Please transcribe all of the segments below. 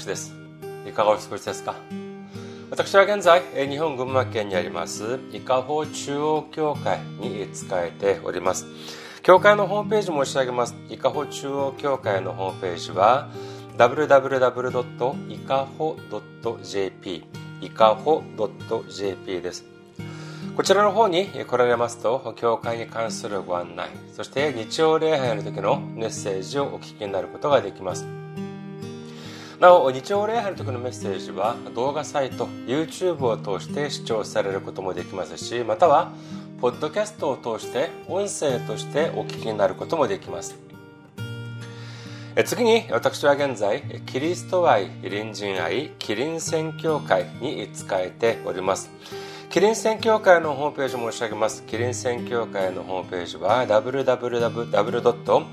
牧師です。いかがお過ごしですか？私は現在日本群馬県にあります伊香保中央教会に仕えております。教会のホームページ申し上げます。伊香保中央教会のホームページは www.ikaho.jp いかほ .jp です。こちらの方に来られますと教会に関するご案内そして日曜礼拝の時のメッセージをお聞きになることができます。なお日曜礼拝の時のメッセージは動画サイト YouTube を通して視聴されることもできますしまたはポッドキャストを通して音声としてお聞きになることもできます次に私は現在キリスト愛隣人愛キリン宣教会に仕えておりますキリン宣教会のホームページ申し上げますキリン宣教会のホームページは www.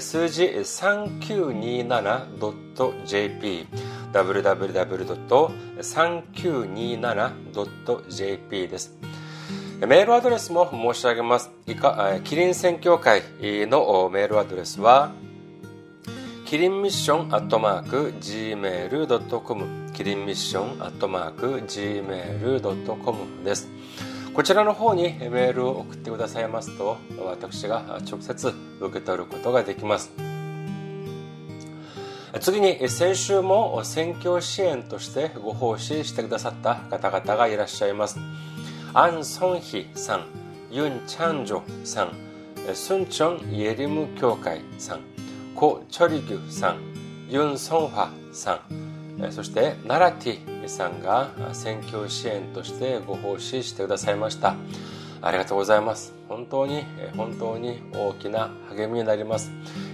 数字 3927.jp www.3927.jp です。メールアドレスも申し上げます。キリン宣教会のメールアドレスはキリンミッションアットマーク Gmail.com キリンミッションアットマーク Gmail.com です。こちらの方にメールを送ってくださいますと私が直接受け取ることができます。次に先週も選挙支援としてご奉仕してくださった方々がいらっしゃいます。アン・ソンヒさんユン・チャンジョさんスンチョン・イエリム協会さんコ・チョリギュさん、ユン・ソンファさん、そしてナラティさんが選挙支援としてご奉仕してくださいました。ありがとうございます。本当に、本当に大きな励みになります。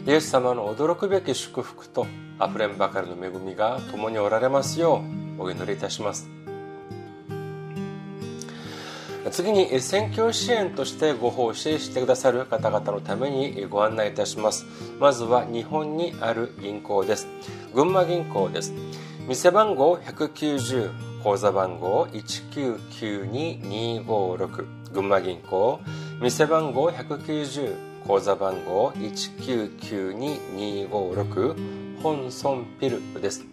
イエス様の驚くべき祝福と溢れんばかりの恵みが共におられますようお祈りいたします。次に選挙支援としてご奉仕してくださる方々のためにご案内いたしますまずは日本にある銀行です群馬銀行です店番号190口座番号1992256群馬銀行。店番号190口座番号1992256本村ピルです。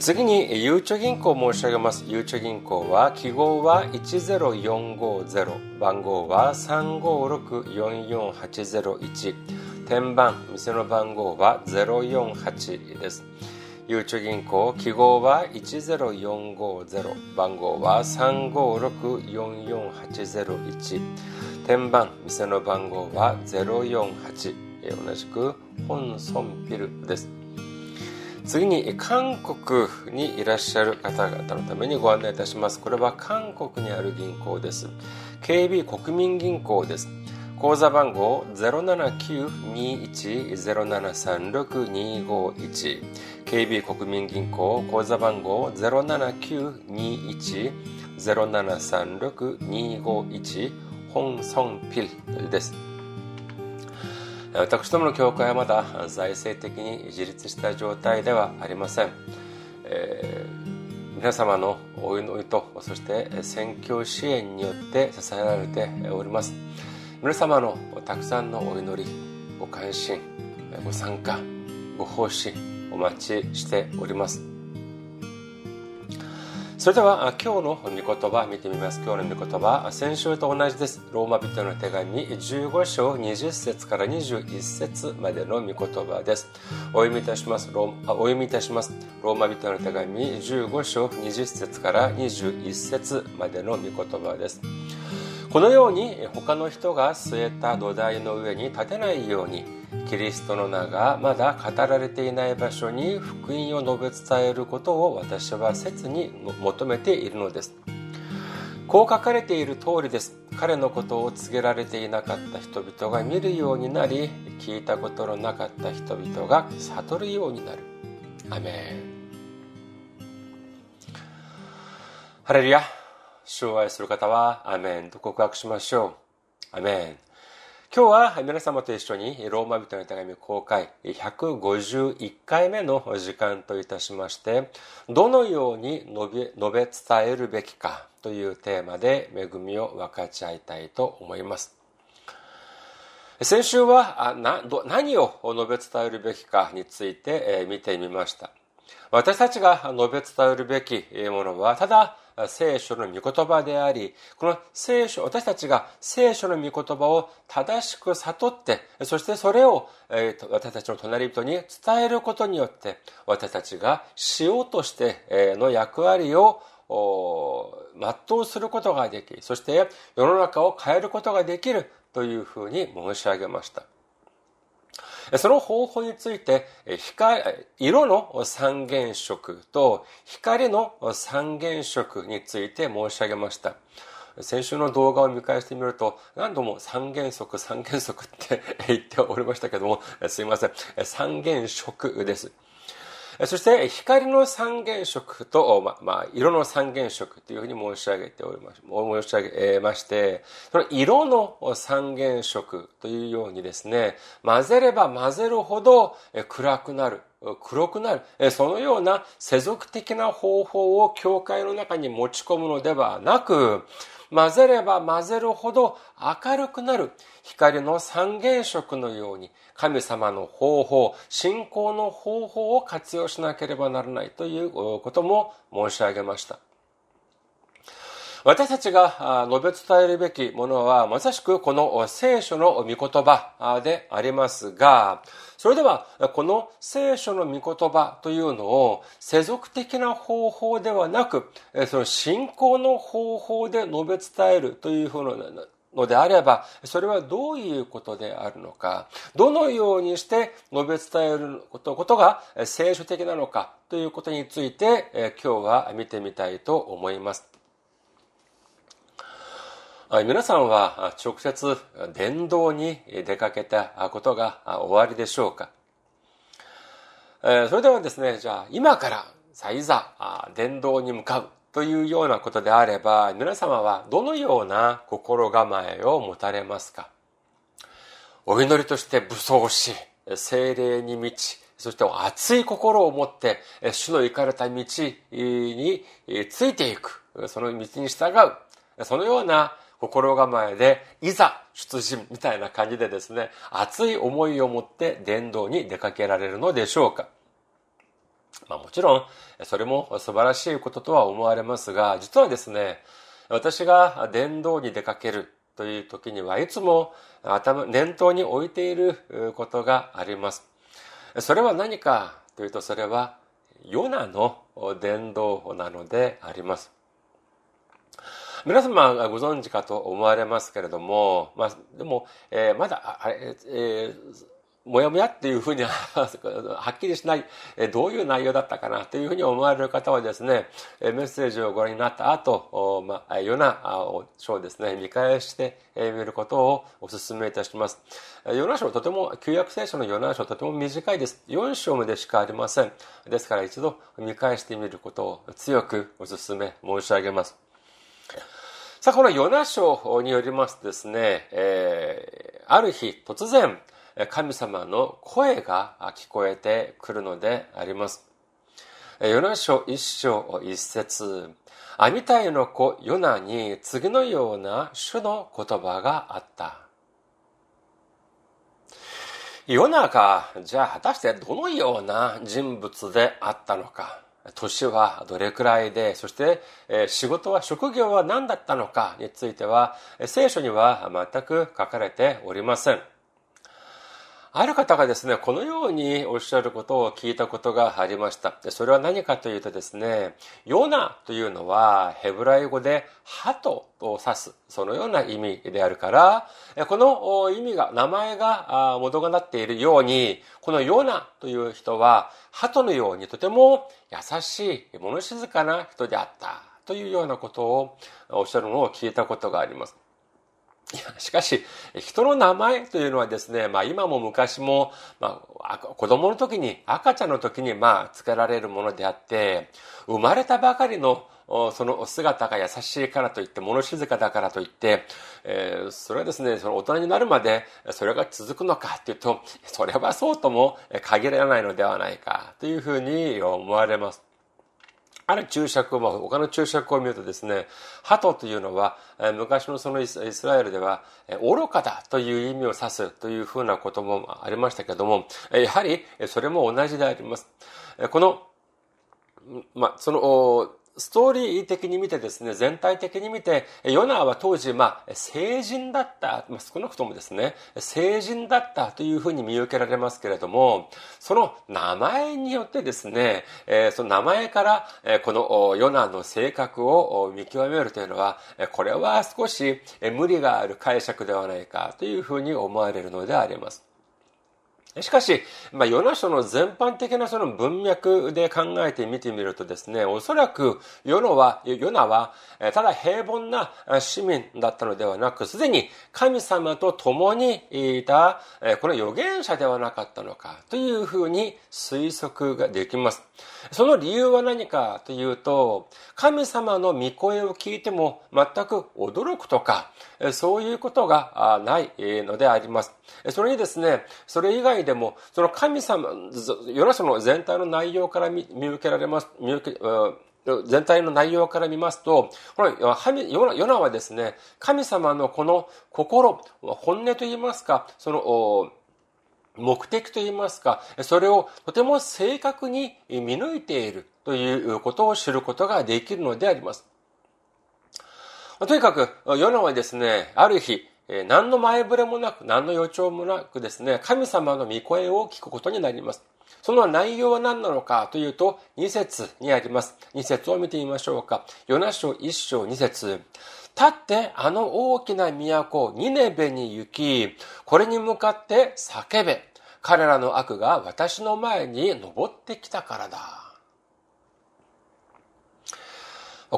次にゆうちょ銀行申し上げます。ゆうちょ銀行は記号は10450番号は35644801天番店の番号は048です。ゆうちょ銀行記号は10450番号は35644801天番店の番号は048同じく本村ピルです。次に韓国にいらっしゃる方々のためにご案内いたします。これは韓国にある銀行です。KB 国民銀行です。口座番号079-21-0736-251 KB 国民銀行口座番号079-21-0736-251本村ピルです。私どもの教会はまだ財政的に自立した状態ではありません、えー、皆様のお祈りとそして選挙支援によって支えられております。皆様のたくさんのお祈りご関心ご参加ご奉仕お待ちしております。それでは今日の御言葉見てみます。今日の御言葉先週と同じです。ローマ人の手紙15章20節から21節までの御言葉です。お読みいたします。ローお読みいたします。ローマ人の手紙15章20節から21節までの御言葉です。このように他の人が据えた土台の上に立てないようにキリストの名がまだ語られていない場所に福音を述べ伝えることを私は切に求めているのです。こう書かれている通りです。彼のことを告げられていなかった人々が見るようになり聞いたことのなかった人々が悟るようになる。アメン。ハレルヤ。主を愛する方は、アメンと告白しましょう。アメン。今日は皆様と一緒にローマ人の手紙公開151回目の時間といたしまして、どのように述べ述べ伝えるべきかというテーマで恵みを分かち合いたいと思います。先週は何を述べ伝えるべきかについて見てみました。私たちが述べ伝えるべきものは、ただ聖書の御言葉であり、この聖書、私たちが聖書の御言葉を正しく悟って、そしてそれを私たちの隣人に伝えることによって、私たちがしようとしての役割を全うすることができ、そして世の中を変えることができるというふうに申し上げました。その方法について、光、色の三原色と光の三原色について申し上げました。先週の動画を見返してみると、何度も三原則、三原則って 言っておりましたけども、すいません。三原色です。そして、光の三原色と、ま、まあ、色の三原色というふうに申し上げておりまし、申し上げまして、その色の三原色というようにですね、混ぜれば混ぜるほど暗くなる。黒くなる。そのような世俗的な方法を教会の中に持ち込むのではなく、混ぜれば混ぜるほど明るくなる光の三原色のように神様の方法、信仰の方法を活用しなければならないということも申し上げました。私たちが述べ伝えるべきものはまさしくこの聖書の御言葉でありますが、それではこの聖書の御言葉というのを世俗的な方法ではなく、その信仰の方法で述べ伝えるというふうなのであれば、それはどういうことであるのか、どのようにして述べ伝えることが聖書的なのかということについて今日は見てみたいと思います。皆さんは直接伝道に出かけたことがおありでしょうか？それではですね、じゃあ今からさいざ伝道に向かうというようなことであれば、皆様はどのような心構えを持たれますか？お祈りとして武装し、精霊に満ち、そして熱い心を持って、主の行かれた道についていく。その道に従う。そのような心構えで、いざ出陣みたいな感じでですね、熱い思いを持って伝道に出かけられるのでしょうか。まあもちろん、それも素晴らしいこととは思われますが、実はですね、私が伝道に出かけるという時にはいつも頭、念頭に置いていることがあります。それは何かというと、それはヨナの伝道なのであります。皆様ご存知かと思われますけれども、まあ、でも、えー、まだ、あれ、えー、もやもやっていうふうには はっきりしない、どういう内容だったかなというふうに思われる方はですね、メッセージをご覧になった後、まあ、ヨナ書をですね、見返してみることをお勧めいたします。ヨナ書とても、旧約聖書のヨナ書とても短いです。4章までしかありません。ですから一度見返してみることを強くお勧め申し上げます。さあ、このヨナ書によりますとですね、えー、ある日突然、神様の声が聞こえてくるのであります。ヨナ書一章一節アミタイの子ヨナに次のような主の言葉があった。ヨナが、じゃあ果たしてどのような人物であったのか。年はどれくらいで、そして仕事は、職業は何だったのかについては、聖書には全く書かれておりません。ある方がですね、このようにおっしゃることを聞いたことがありました。それは何かというとですね、ヨナというのはヘブライ語で鳩を指す、そのような意味であるから、この意味が、名前が元がなっているように、このヨナという人は鳩のようにとても優しい、物静かな人であったというようなことをおっしゃるのを聞いたことがあります。いや、しかし、人の名前というのはですね、まあ今も昔も、まあ子供の時に、赤ちゃんの時にまあ付けられるものであって、生まれたばかりのその姿が優しいからといって、物静かだからといって、えー、それはですね、その大人になるまでそれが続くのかっていうと、それはそうとも限らないのではないかというふうに思われます。ある注釈を、まあ、他の注釈を見るとですね、鳩というのは、昔のそのイスラエルでは、愚かだという意味を指すというふうなこともありましたけども、やはりそれも同じであります。この、ま、その、ストーリー的に見てですね、全体的に見て、ヨナは当時、まあ、成人だった、まあ、少なくともですね、成人だったというふうに見受けられますけれども、その名前によってですね、え、その名前から、え、このヨナの性格を見極めるというのは、これは少し無理がある解釈ではないかというふうに思われるのであります。しかし、まあ、ヨナ書の全般的なその文脈で考えてみてみるとですね、おそらくヨナは、ヨナは、ただ平凡な市民だったのではなく、すでに神様と共にいた、この預言者ではなかったのか、というふうに推測ができます。その理由は何かというと、神様の御声を聞いても全く驚くとか、そういうことがないのであります。それにですね、それ以外でも、その神様、ヨナ書の全体の内容から見受けられます、見受け、全体の内容から見ますと、このヨナはですね、神様のこの心、本音といいますか、その、目的といいますか、それをとても正確に見抜いているということを知ることができるのであります。とにかく、ヨナはですね、ある日、何の前触れもなく、何の予兆もなくですね、神様の御声を聞くことになります。その内容は何なのかというと、2節にあります。2節を見てみましょうか。ヨナ書1章2節立ってあの大きな都、ニネベに行き、これに向かって叫べ。彼らの悪が私の前に登ってきたからだ。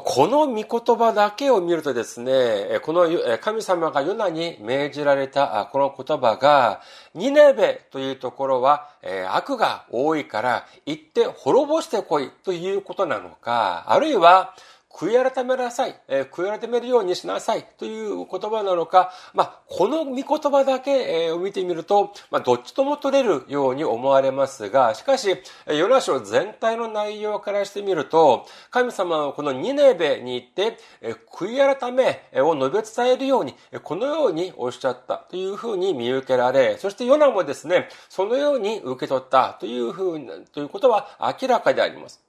この御言葉だけを見るとですね、この神様がヨナに命じられたこの言葉が、ニネベというところは悪が多いから行って滅ぼしてこいということなのか、あるいは悔い改めなさい、えー、悔い改めるようにしなさいという言葉なのか、まあ、この御言葉だけを見てみると、まあ、どっちとも取れるように思われますが、しかし、ヨナ書全体の内容からしてみると、神様はこのニネベに行ってえ、悔い改めを述べ伝えるように、このようにおっしゃったというふうに見受けられ、そしてヨナもですね、そのように受け取ったというふうに、ということは明らかであります。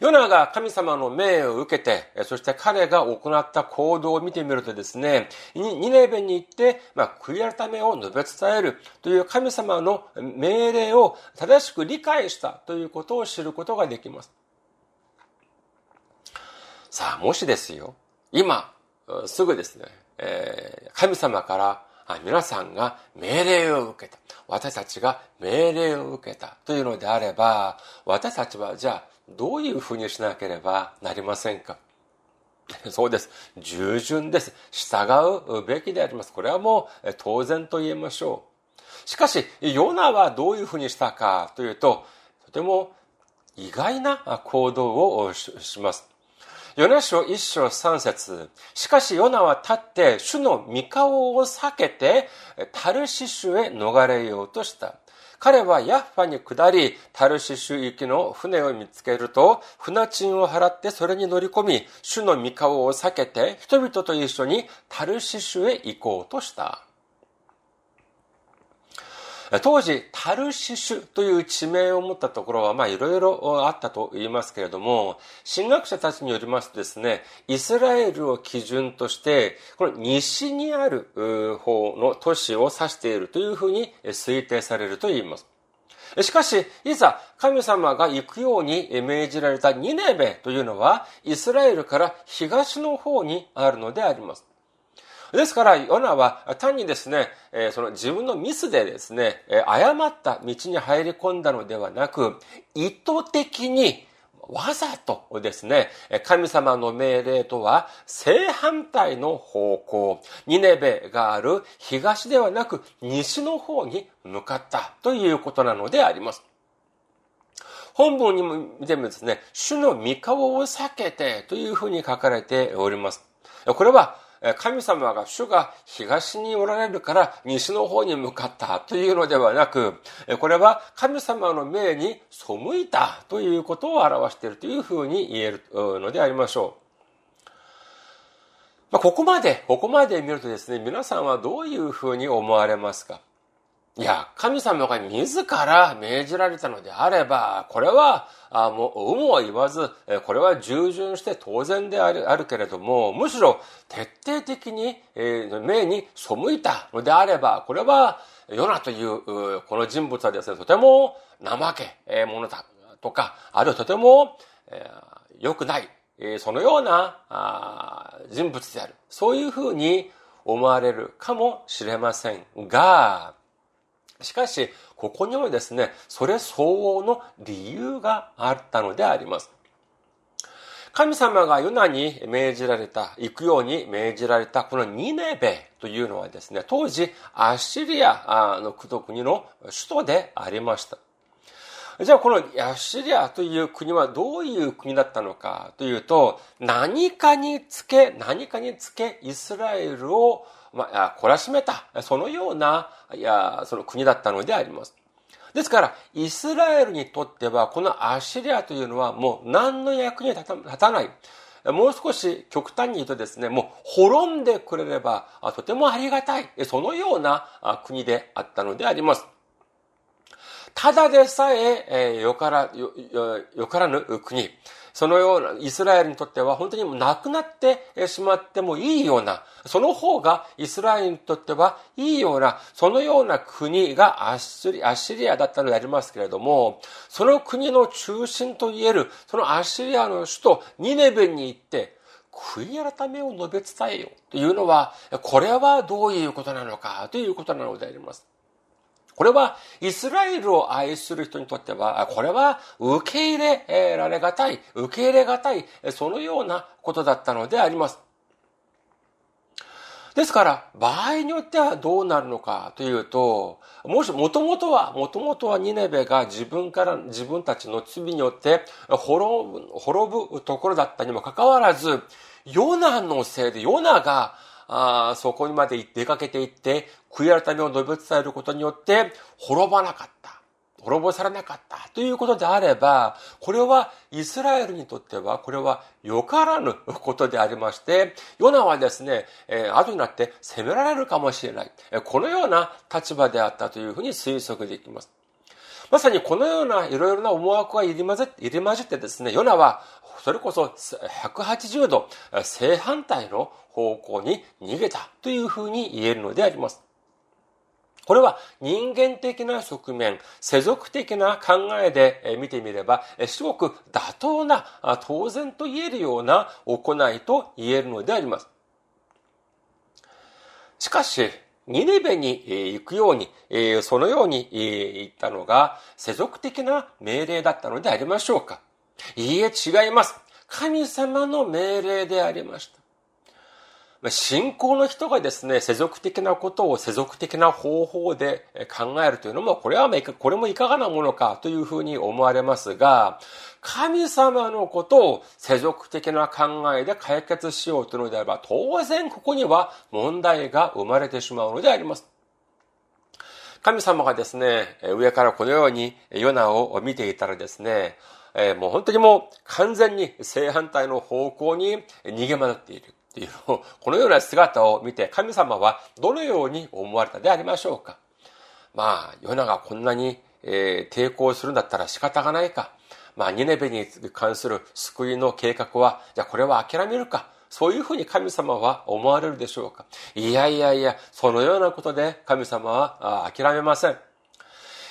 ヨナが神様の命を受けて、そして彼が行った行動を見てみるとですね、ニネベに行って、まあ、悔い改めを述べ伝えるという神様の命令を正しく理解したということを知ることができます。さあ、もしですよ、今、すぐですね、えー、神様から皆さんが命令を受けた。私たちが命令を受けたというのであれば、私たちはじゃあどういうふうにしなければなりませんか？そうです。従順です。従うべきであります。これはもう当然と言えましょう。しかし、ヨナはどういうふうにしたかというと、とても意外な行動をします。ヨナ書一章三節しかしヨナは立って主の御顔を避けてタルシシュへ逃れようとした。彼はヤッファに下り、タルシシュ行きの船を見つけると、船賃を払ってそれに乗り込み、主の御顔を避けて、人々と一緒にタルシシュへ行こうとした。当時、タルシシュという地名を持ったところは、まあ、いろいろあったと言いますけれども、神学者たちによりますとですね、イスラエルを基準として、この西にある方の都市を指しているというふうに推定されると言います。しかし、いざ神様が行くように命じられたニネベというのは、イスラエルから東の方にあるのであります。ですから、ヨナは単にですね、その自分のミスでですね、誤った道に入り込んだのではなく、意図的にわざとですね、神様の命令とは正反対の方向、ニネベがある東ではなく西の方に向かったということなのであります。本文にも見てもですね、主の御顔を避けてというふうに書かれております。これは神様が主が東におられるから西の方に向かったというのではなく、これは神様の命に背いたということを表しているというふうに言えるのでありましょう。ま、ここまで、ここまで見るとですね、皆さんはどういうふうに思われますか？いや、神様が自ら命じられたのであれば、これは、あもう、有無を言わず、これは従順して当然であるあるけれども、むしろ徹底的に、えー、命に背いたのであれば、これは、ヨナというこの人物はですね、とても怠け者だとか、あるいはとても、えー、良くない、えー、そのようなあ人物である。そういうふうに思われるかもしれませんが、しかし、ここにもですね、それ相応の理由があったのであります。神様がユナに命じられた、行くように命じられたこのニネベというのはですね、当時アッシリアの国の首都でありました。じゃあこのアッシリアという国はどういう国だったのかというと、何かにつけ、何かにつけイスラエルをまあ、懲らしめた、そのような、いや、その国だったのであります。ですから、イスラエルにとっては、このアッシリアというのはもう何の役に立たない。もう少し極端に言うとですね、もう滅んでくれればとてもありがたい。そのような国であったのであります。ただでさえ、よからよ、よからぬ国。そのような、イスラエルにとっては本当になくなってしまってもいいような、その方がイスラエルにとってはいいような、そのような国がアッシリアだったのでありますけれども、その国の中心といえる、そのアッシリアの首都ニネベに行って、悔い改めを述べ伝えようというのは、これはどういうことなのかということなのであります。これはイスラエルを愛する人にとっては、これは受け入れられがたい、受け入れがたい、そのようなことだったのであります。ですから、場合によってはどうなるのかというと、もし、もともとは、もともとはニネベが自分から、自分たちの罪によって滅ぶ、滅ぶところだったにもかかわらず、ヨナのせいで、ヨナがあそこにまで出かけていって、悔い改めを述べ伝えることによって、滅ばなかった。滅ぼされなかったということであれば、これはイスラエルにとっては、これはよからぬことでありまして、ヨナはですね、えー、後になって責められるかもしれない。このような立場であったというふうに推測できます。まさにこのようないろいろな思惑が入り混ぜ入り混じってですね、ヨナはそれこそ180度正反対の方向に逃げたというふうに言えるのであります。これは人間的な側面、世俗的な考えで見てみれば、すごく妥当な、当然と言えるような行いと言えるのであります。しかし、ニネベに行くように、そのように言ったのが世俗的な命令だったのでありましょうかいいえ、違います。神様の命令でありました。信仰の人がですね、世俗的なことを世俗的な方法で考えるというのも、これは、これもいかがなものかというふうに思われますが、神様のことを世俗的な考えで解決しようというのであれば、当然ここには問題が生まれてしまうのであります。神様がですね、上からこのようにヨナを見ていたらですね、えもう本当にもう完全に正反対の方向に逃げ惑っている。っていうのを、このような姿を見て神様はどのように思われたでありましょうか？まあ、ヨナがこんなに、えー、抵抗するんだったら仕方がないか。まあ、ニネベに関する救いの計画は、じゃあこれは諦めるか。そういうふうに神様は思われるでしょうか？いやいやいや、そのようなことで神様は諦めません。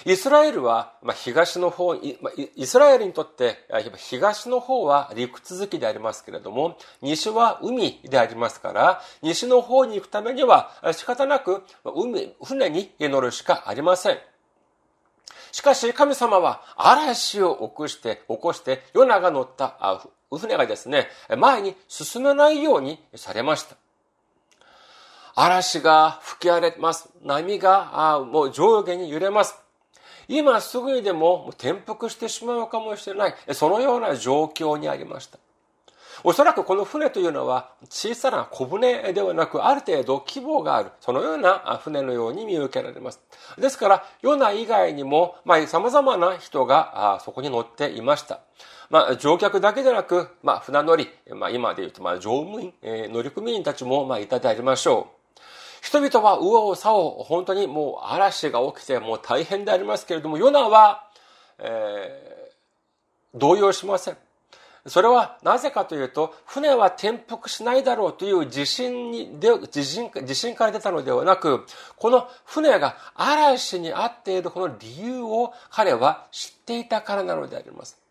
イスラエルは、まあ、東の方、イスラエルにとって、東の方は陸続きでありますけれども、西は海でありますから、西の方に行くためには仕方なく海、船に乗るしかありません。しかし神様は嵐を起こして、起こして、ヨナが乗った船がですね、前に進めないようにされました。嵐が吹き荒れます。波がもう上下に揺れます。今すぐにでも転覆してしまうかもしれない、そのような状況にありました。おそらくこの船というのは小さな小舟ではなく、ある程度規模がある、そのような船のように見受けられます。ですから、ヨナ以外にも、まあ、様々な人がそこに乗っていました。まあ、乗客だけでなく、まあ、船乗り、まあ、今で言うと、まあ、乗務員、えー、乗組員たちも、まあ、いただきましょう。人々は右往左往、本当にもう嵐が起きてもう大変でありますけれども、ヨナは、えー、動揺しません。それはなぜかというと、船は転覆しないだろうという自信に、自信、自信から出たのではなく、この船が嵐にあっているこの理由を彼は知っていたからなのであります。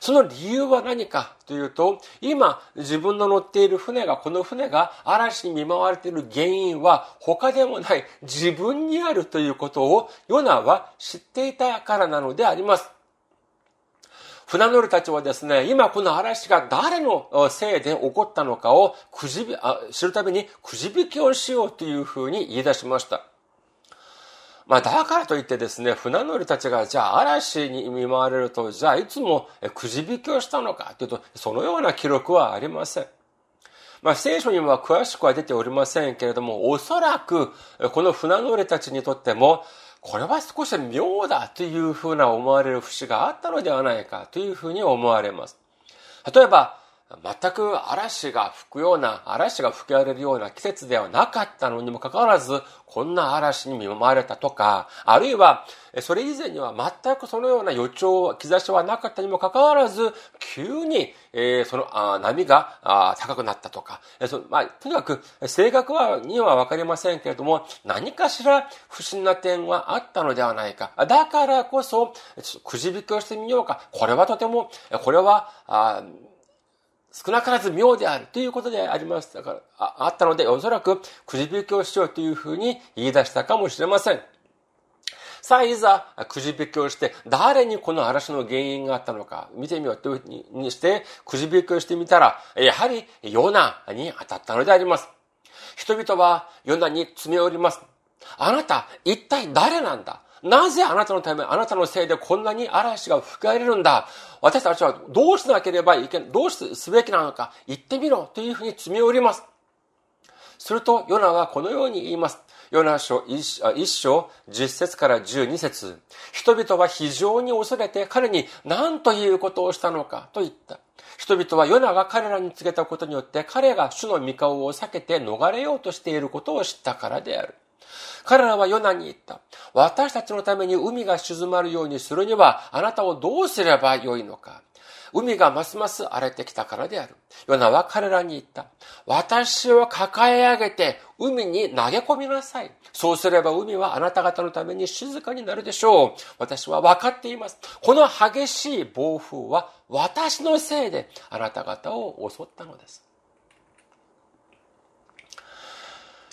その理由は何かというと、今自分の乗っている船が、この船が嵐に見舞われている原因は他でもない自分にあるということをヨナは知っていたからなのであります。船乗りたちはですね、今この嵐が誰のせいで起こったのかをくじびあ知るためにくじ引きをしようというふうに言い出しました。まあ、だからといってですね、船乗りたちが、じゃあ嵐に見舞われると、じゃあいつもくじ引きをしたのかというと、そのような記録はありません。まあ、聖書には詳しくは出ておりませんけれども、おそらく、この船乗りたちにとっても、これは少し妙だというふうな思われる節があったのではないかというふうに思われます。例えば、全く嵐が吹くような、嵐が吹き荒れるような季節ではなかったのにもかかわらず、こんな嵐に見舞われたとか、あるいは、それ以前には全くそのような予兆、兆しはなかったにもかかわらず、急に、えー、そのあ波があ高くなったとか、えーそまあ、とにかく正確はにはわかりませんけれども、何かしら不審な点はあったのではないか。だからこそ、くじ引きをしてみようか。これはとても、これは、あ少なからず妙であるということでありましたから、ああったので、おそらくくじ引きをしようというふうに言い出したかもしれません。さあ、いざ、くじ引きをして、誰にこの嵐の原因があったのか、見てみようというふうにして、くじ引きをしてみたら、やはり、ヨナに当たったのであります。人々はヨナに詰め寄ります。あなた、一体誰なんだ？なぜあなたのため、あなたのせいでこんなに嵐が吹き荒れるんだ？私たちはどうしなければいけない、どうすべきなのか言ってみろというふうに詰め寄ります。すると、ヨナはこのように言います。ヨナ書一章10節から12節人々は非常に恐れて彼に何ということをしたのか？と言った。人々はヨナが彼らに告げたことによって彼が主の御顔を避けて逃れようとしていることを知ったからである。彼らはヨナに言った。私たちのために海が静まるようにするには、あなたをどうすればよいのか。海がますます荒れてきたからである。ヨナは彼らに言った。私を抱え上げて海に投げ込みなさい。そうすれば海はあなた方のために静かになるでしょう。私は分かっています。この激しい暴風は私のせいであなた方を襲ったのです。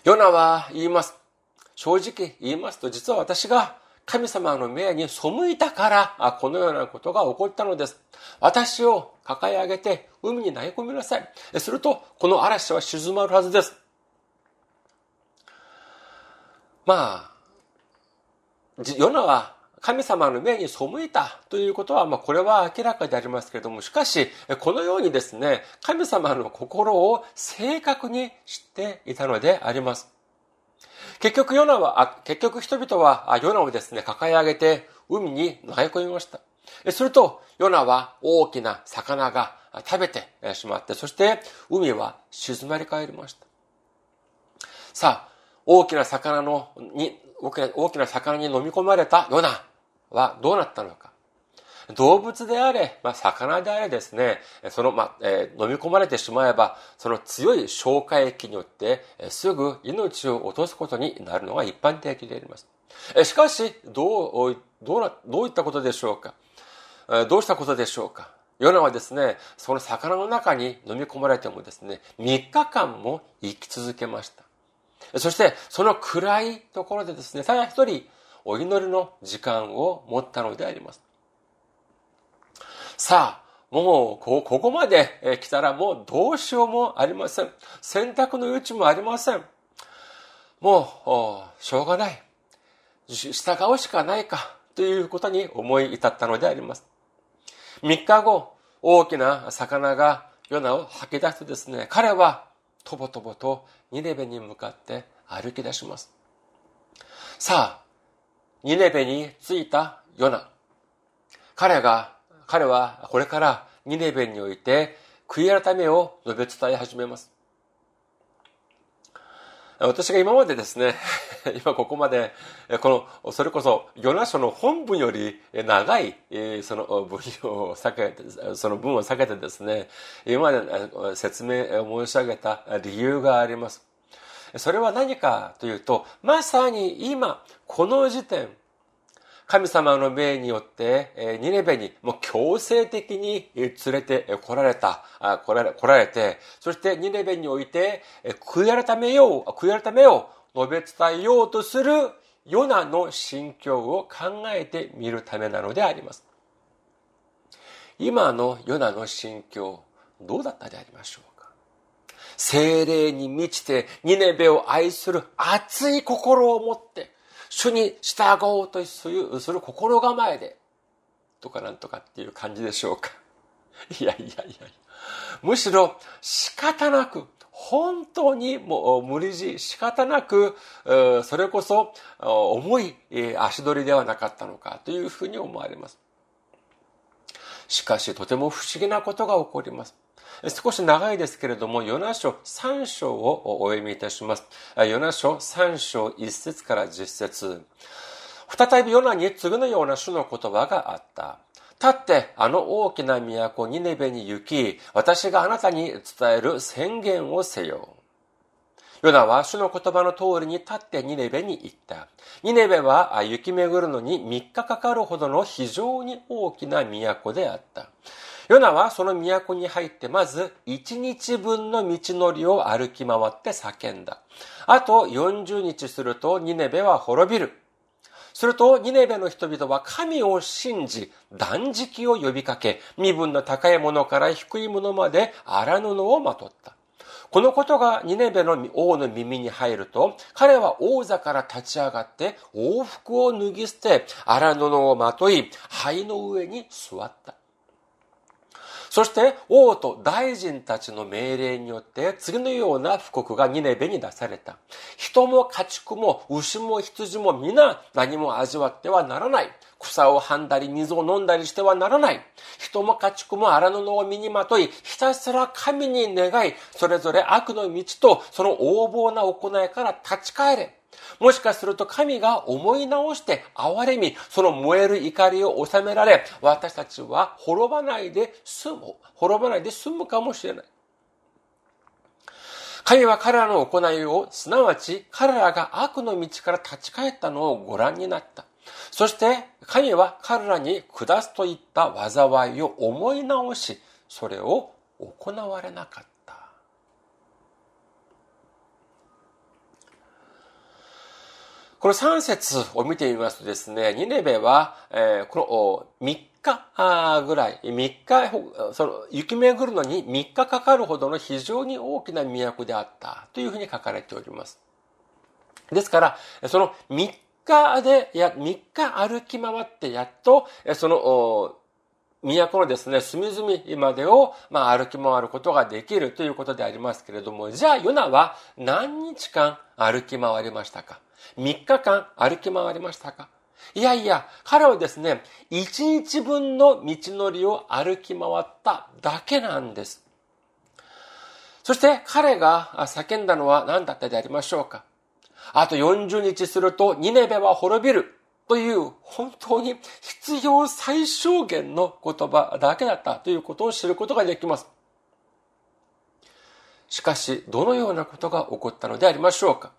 ヨナは言います。正直言いますと、実は私が神様の命に背いたから、このようなことが起こったのです。私を抱え上げて海に投げ込みなさい。すると、この嵐は静まるはずです。まあ、ヨナは神様の命に背いたということは、まあ、これは明らかでありますけれども、しかし、このようにですね、神様の心を正確に知っていたのであります。結局ヨナは、あ結局人々はヨナをですね、抱え上げて海に投げ込みました。すると、ヨナは大きな魚が食べてしまって、そして海は静まり返りました。さあ、大きな魚の、に、大きな魚に飲み込まれたヨナはどうなったのか。動物であれ、まあ、魚であれですね、その、まあ、えー、飲み込まれてしまえば、その強い消化液によって、えー、すぐ命を落とすことになるのが一般的であります。えー、しかし、どう、どうな、どういったことでしょうか、えー、どうしたことでしょうか？ヨナはですね、その魚の中に飲み込まれてもですね、3日間も生き続けました。そして、その暗いところでですね、ただ一人、お祈りの時間を持ったのであります。さあ、もうこ、ここまで来たらもうどうしようもありません。選択の余地もありません。もう、しょうがない。従うしかないかということに思い至ったのであります。3日後、大きな魚がヨナを吐き出すとですね、彼はとぼとぼとニネベに向かって歩き出します。さあ、ニネベに着いたヨナ。彼が、彼はこれからニネベにおいて悔い改めを述べ伝え始めます。私が今までですね、今ここまで、この、それこそ、ヨナ書の本文より長い、その文を避けて、その文を避けてですね、今まで説明を申し上げた理由があります。それは何かというと、まさに今、この時点、神様の命によって、ニネベにもう強制的に連れて来られた、来られ来られて、そしてニネベにおいて、悔い改めよう、悔い改めよう、述べ伝えようとするヨナの心境を考えてみるためなのであります。今のヨナの心境、どうだったでありましょうか？精霊に満ちてニネベを愛する熱い心を持って、主に従おうとする心構えで、とかなんとかっていう感じでしょうか。いやいやいやむしろ仕方なく、本当にもう無理強い仕方なく、それこそ重い足取りではなかったのかというふうに思われます。しかしとても不思議なことが起こります。少し長いですけれども、ヨナ書3章をお読みいたします。ヨナ書3章1節から10節再びヨナに次のような種の言葉があった。立ってあの大きな都ニネベに行き、私があなたに伝える宣言をせよ。ヨナは主の言葉の通りに立ってニネベに行った。ニネベは雪巡るのに3日かかるほどの非常に大きな都であった。ヨナはその都に入ってまず1日分の道のりを歩き回って叫んだ。あと40日するとニネベは滅びる。するとニネベの人々は神を信じ断食を呼びかけ身分の高いものから低いものまで荒布をまとった。このことがニネベの王の耳に入ると、彼は王座から立ち上がって王服を脱ぎ捨て、荒布をまとい、灰の上に座った。そして王と大臣たちの命令によって次のような布告がニネベに出された。人も家畜も牛も羊も皆何も味わってはならない。草をはんだり水を飲んだりしてはならない。人も家畜も荒布を身にまとい、ひたすら神に願い、それぞれ悪の道とその横暴な行いから立ち返れ。もしかすると神が思い直して憐れみ、その燃える怒りを収められ、私たちは滅ばないで済む、滅ばないで済むかもしれない。神は彼らの行いを、すなわち彼らが悪の道から立ち返ったのをご覧になった。そして神は彼らに下すといった災いを思い直し、それを行われなかった。この3節を見てみますとですね、ニネベは、えー、この3日ぐらい、3日、その雪巡るのに3日かかるほどの非常に大きな都であった。というふうに書かれております。ですから、その3日で、や、3日歩き回ってやっと、その、都のですね、隅々までを、まあ、歩き回ることができるということでありますけれども、じゃあ、ヨナは何日間歩き回りましたか？3日間歩き回りましたか？いやいや、彼はですね、1日分の道のりを歩き回っただけなんです。そして彼が叫んだのは何だったでありましょうか？あと40日するとニネベは滅びる。という本当に必要最小限の言葉だけだった。ということを知ることができます。しかし、どのようなことが起こったのでありましょうか？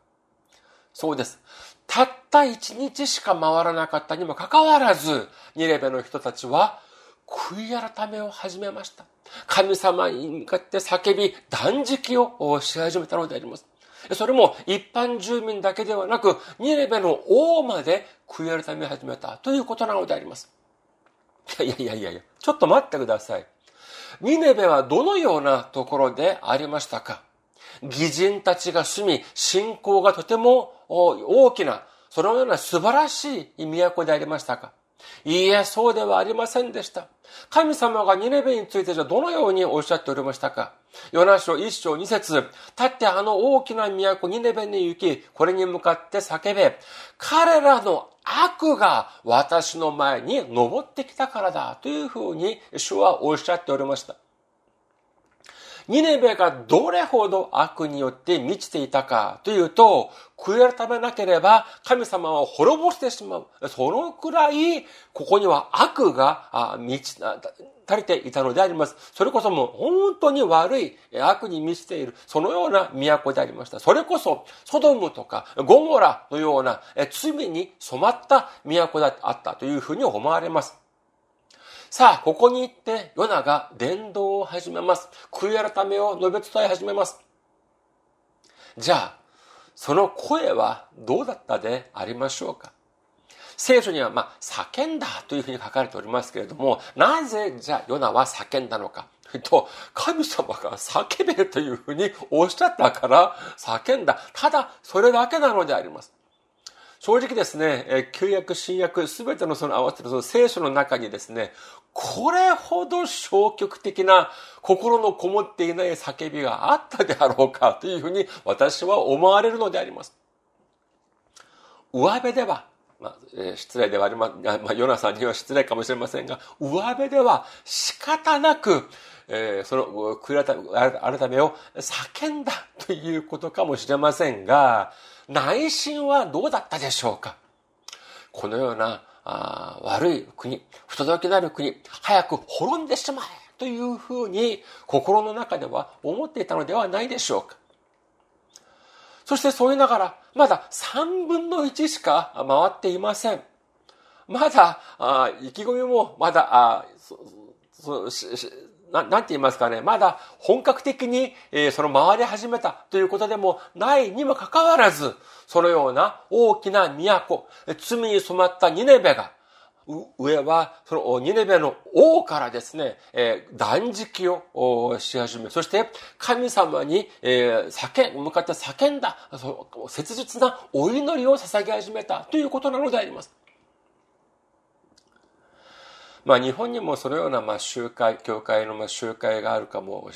そうです。たった一日しか回らなかったにもかかわらず、ニレベの人たちは悔い改めを始めました。神様に向かって叫び、断食をし始めたのであります。それも一般住民だけではなく、ニレベの王まで悔い改め始めたということなのであります。いやいやいやいや、ちょっと待ってください。ニネベはどのようなところでありましたか？義人たちが住み、信仰がとても大きな、そのような素晴らしい都でありましたか？いいえ、そうではありませんでした。神様がニネベについてじゃどのようにおっしゃっておりましたか？ヨナ書一章二節立ってあの大きな都ニネベに行き、これに向かって叫べ。彼らの悪が私の前に登ってきたからだ。というふうに主はおっしゃっておりました。ニネベがどれほど悪によって満ちていたかというと、悔い改めなければ神様は滅ぼしてしまう。そのくらい、ここには悪が満ち、足りていたのであります。それこそもう本当に悪い悪に満ちている、そのような都でありました。それこそ、ソドムとかゴモラのような罪に染まった都であったというふうに思われます。さあ、ここに行って、ヨナが伝道を始めます。悔い改めを述べ伝え始めます。じゃあ、その声はどうだったでありましょうか？聖書には、まあ、叫んだというふうに書かれておりますけれども、なぜじゃあヨナは叫んだのか？と、神様が叫べというふうにおっしゃったから叫んだ。ただ、それだけなのであります。正直ですね、旧約、新約、すべてのその合わせてその聖書の中にですね、これほど消極的な心のこもっていない叫びがあったであろうかというふうに私は思われるのであります。上辺では、まあ、え失礼ではありま、まあ、ヨナさんには失礼かもしれませんが、上辺では仕方なく、えー、その悔い改めを叫んだということかもしれませんが、内心はどうだったでしょうか？このようなあ悪い国、不届きなる国、早く滅んでしまえというふうに心の中では思っていたのではないでしょうか？そしてそう言いながら、まだ3分の1しか回っていません。まだ、あ意気込みもまだ、あそそななんて言いますかね、まだ本格的に、えー、その回り始めたということでもないにもかかわらず、そのような大きな都、罪に染まったニネベが、上は、そのニネベの王からですね、えー、断食をし始め、そして神様に、えー、叫、向かって叫んだ、切実なお祈りを捧げ始めたということなのであります。まあ日本にもそのようなまあ集会、教会のまあ集会があるかも、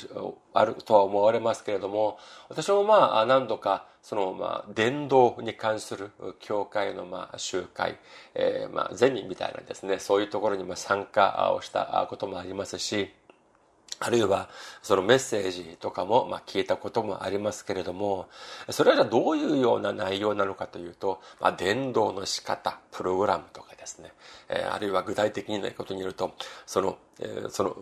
あるとは思われますけれども、私もまあ何度かそのまあ伝道に関する教会のまあ集会、えー、まあゼミみたいなですね、そういうところにまあ参加をしたこともありますし、あるいはそのメッセージとかもまあ聞いたこともありますけれども、それはじゃどういうような内容なのかというと、まあ、伝道の仕方、プログラムとかですね、えあるいは具体的にないことによると、その、えその、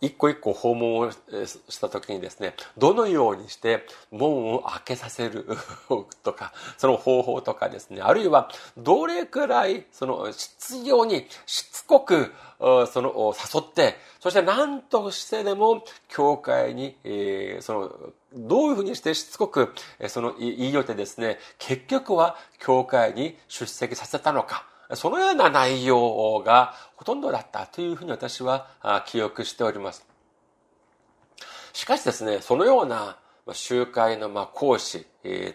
一個一個訪問をした時にですね、どのようにして門を開けさせる とか、その方法とかですね、あるいはどれくらいその必要にしつこくその誘って、そして何としてでも教会に、えー、そのどういうふうにしてしつこくその言いよってですね、結局は教会に出席させたのか、そのような内容がほとんどだったというふうに私は記憶しております。しかしですね、そのような集会の講師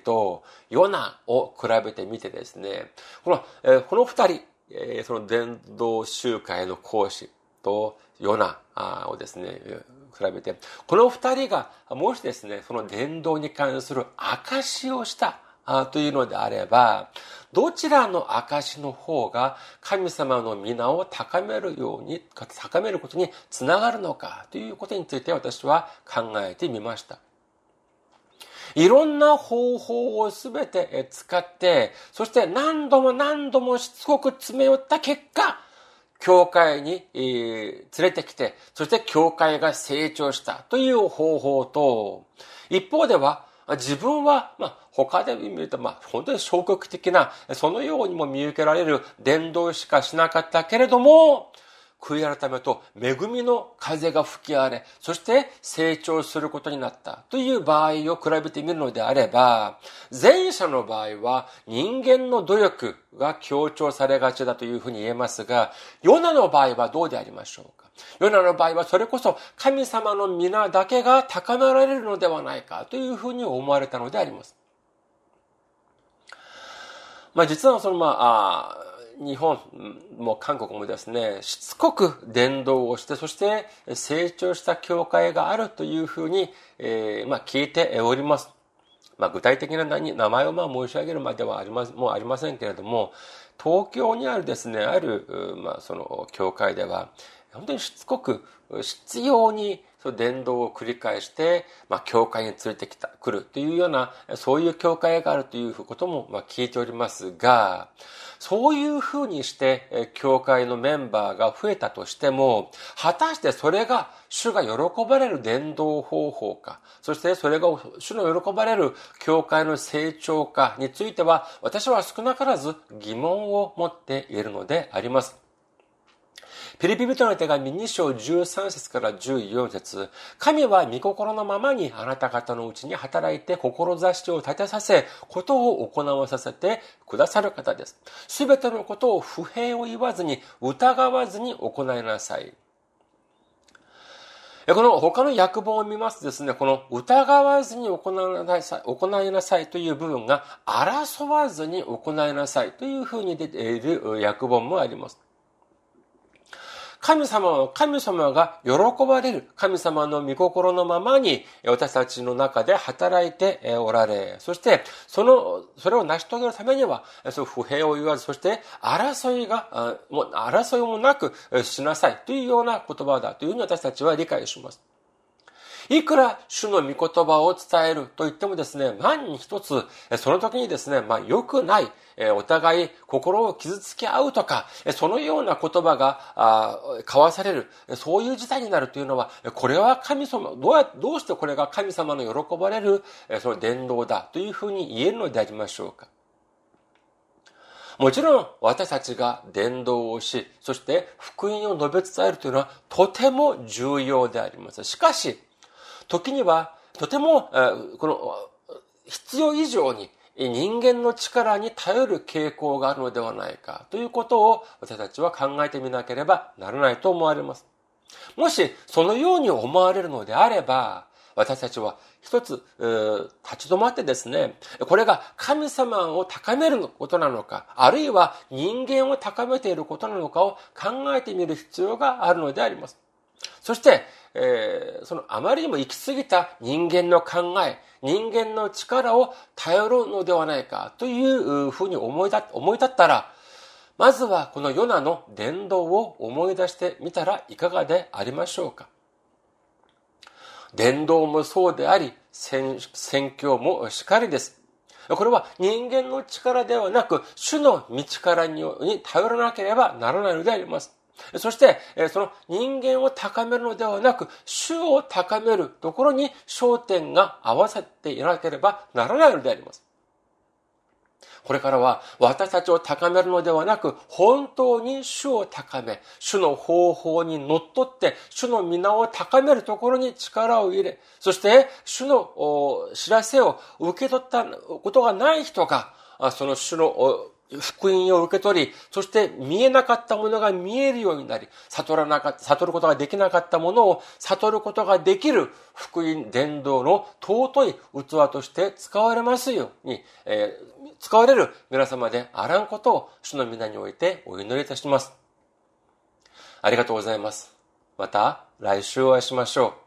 とヨナを比べてみてですね、このこの二人、その伝道集会の講師とヨナをですね、比べて、この二人がもしですね、その伝道に関する証をしたというのであれば、どちらの証の方が神様の皆を高めるように、高めることにつながるのかということについて私は考えてみました。いろんな方法をすべて使って、そして何度も何度もしつこく詰め寄った結果、教会に、連れてきて、そして教会が成長したという方法と、一方では自分は、まあ、他で見ると、まあ、本当に消極的な、そのようにも見受けられる伝道しかしなかったけれども、悔い改めと恵みの風が吹き荒れ、そして成長することになったという場合を比べてみるのであれば、前者の場合は人間の努力が強調されがちだというふうに言えますが、ヨナの場合はどうでありましょうか？ヨナの場合はそれこそ神様の皆だけが高められるのではないかというふうに思われたのであります。まあ実はそのまあ、日本も韓国もですね、しつこく伝道をして、そして成長した教会があるというふうに、えー、まあ、聞いております。まあ、具体的な名前をまあ申し上げるまではありまもうありませんけれども、東京にあるですね、ある、まあ、その教会では、本当にしつこく、必要にその伝道を繰り返して、まあ、教会に連れてきた、来るというような、そういう教会があるということも、まあ、聞いておりますが、そういうふうにして、教会のメンバーが増えたとしても、果たしてそれが主が喜ばれる伝道方法か、そしてそれが主の喜ばれる教会の成長かについては、私は少なからず疑問を持っているのであります。ピリピ人の手紙2章13節から14節神は御心のままにあなた方のうちに働いて志を立てさせ、ことを行わさせてくださる方です。すべてのことを不平を言わずに、疑わずに行いなさい。この他の訳本を見ますとですね、この疑わずに行いなさい、行いなさいという部分が争わずに行いなさいというふうに出ている訳本もあります。神様は、神様が喜ばれる、神様の御心のままに私たちの中で働いておられ、そして、その、それを成し遂げるためには、その不平を言わず、そして争いが、もう争いもなくしなさいというような言葉だというふうに私たちは理解します。いくら主の御言葉を伝えると言ってもですね、万に一つ、その時にですね、まあ良くない、お互い心を傷つけ合うとか、そのような言葉が交わされる、そういう事態になるというのは、これは神様、どうや、どうしてこれが神様の喜ばれる、その伝道だというふうに言えるのでありましょうか。もちろん私たちが伝道をし、そして福音を述べ伝えるというのはとても重要であります。しかし、時にはとても、この必要以上に人間の力に頼る傾向があるのではないかということを私たちは考えてみなければならないと思われます。もしそのように思われるのであれば、私たちは一つ、立ち止まってですね、これが神様を高めることなのか、あるいは人間を高めていることなのかを考えてみる必要があるのであります。そして、えー、そのあまりにも行き過ぎた人間の考え、人間の力を頼るのではないかというふうに思い立思い立ったら、まずはこのヨナの伝道を思い出してみたらいかがでありましょうか。伝道もそうであり、宣教もしかりです。これは人間の力ではなく、主の道からに頼らなければならないのであります。そして、その人間を高めるのではなく、主を高めるところに焦点が合わせていなければならないのであります。これからは私たちを高めるのではなく、本当に主を高め、主の方法にのっとって、主の皆を高めるところに力を入れ、そして主の知らせを受け取ったことがない人が、その主の福音を受け取り、そして見えなかったものが見えるようになり、悟らなか、悟ることができなかったものを悟ることができる福音伝道の尊い器として使われますように、えー、使われる皆様であらんことを主の皆においてお祈りいたします。ありがとうございます。また来週お会いしましょう。